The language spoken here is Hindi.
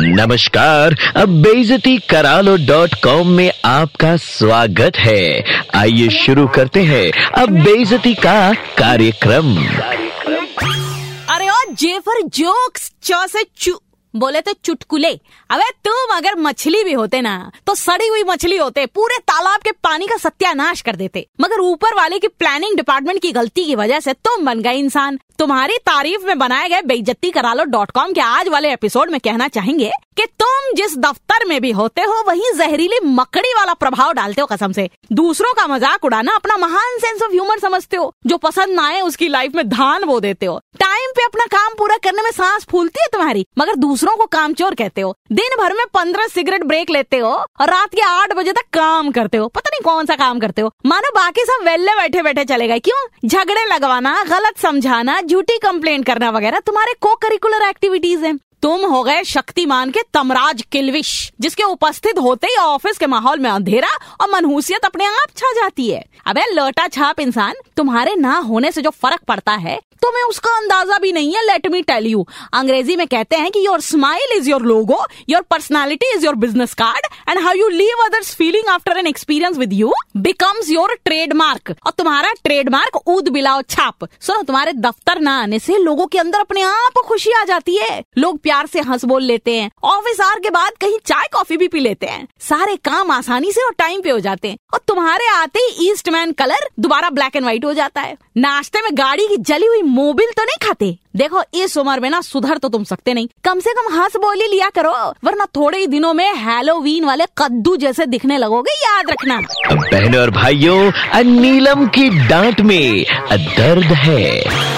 नमस्कार, अब बेजती करालो डॉट कॉम में आपका स्वागत है। आइए शुरू करते हैं अब बेजती का कार्यक्रम। अरे ओ जे फॉर जोक्स चौसे चू बोले तो चुटकुले। अबे तुम अगर मछली भी होते ना तो सड़ी हुई मछली होते, पूरे तालाब के पानी का सत्यानाश कर देते। मगर ऊपर वाले की प्लानिंग डिपार्टमेंट की गलती की वजह से तुम बन गए इंसान। तुम्हारी तारीफ़ में बनाए गए बेइज्जती करा लो डॉट कॉम के आज वाले एपिसोड में कहना चाहेंगे कि तुम जिस दफ्तर में भी होते हो, वही जहरीली मकड़ी वाला प्रभाव डालते हो कसम से। दूसरों का मज़ाक उड़ाना अपना महान सेंस ऑफ़ ह्यूमर समझते हो, जो पसंद ना आए उसकी लाइफ में धान वो देते हो। टाइम पे अपना काम पूरा करने में सांस फूलती है तुम्हारी, मगर दूसरों को कामचोर कहते हो। दिन भर में पंद्रह सिगरेट ब्रेक लेते हो और रात के आठ बजे तक काम करते हो। पता नहीं कौन सा काम करते हो। मानो बाकी सब वेल्ले बैठे बैठे चले गए। क्यों? झगड़े लगवाना, गलत समझाना, झूठी कंप्लेंट करना वगैरह तुम्हारे को करिकुलर एक्टिविटीज़ है। तुम हो गए शक्तिमान के तमराज किलविश, जिसके उपस्थित होते ही ऑफ़िस के माहौल में अंधेरा और मनहूसियत अपने आप छा जाती है। अबे लोटा छाप इंसान तुम्हारे ना होने से जो फ़र्क पड़ता है, तुम्हें उसका अंदाज़ा भी नहीं है लेट मी टेल यू अंग्रेज़ी में कहते हैं कि your smile is your logo your personality is your business card and how you leave others feeling after an experience with you becomes your trademark और तुम्हारा ट्रेडमार्क ऊद बिलाओ छाप, सुनो, तुम्हारे दफ्तर न आने से लोगों के अंदर अपने आप खुशी आ जाती है। लोग प्यार से हंस बोल लेते हैं ऑफ़िस आर के बाद कहीं चाय कॉफ़ी भी पी लेते हैं। सारे काम आसानी से और टाइम पे हो जाते हैं और तुम्हारे आते ही ईस्टमैन कलर दोबारा ब्लैक एंड व्हाइट हो जाता है। नाश्ते में गाड़ी की जली हुई मोबिल तो नहीं खाते? देखो, इस उम्र में ना सुधर तो तुम सकते नहीं। कम से कम हंस बोली लिया करो, वरना थोड़े ही दिनों में हेलोवीन वाले कद्दू जैसे दिखने लगोगे, याद रखना। बहनों और भाइयों नीलम की डांट में दर्द है।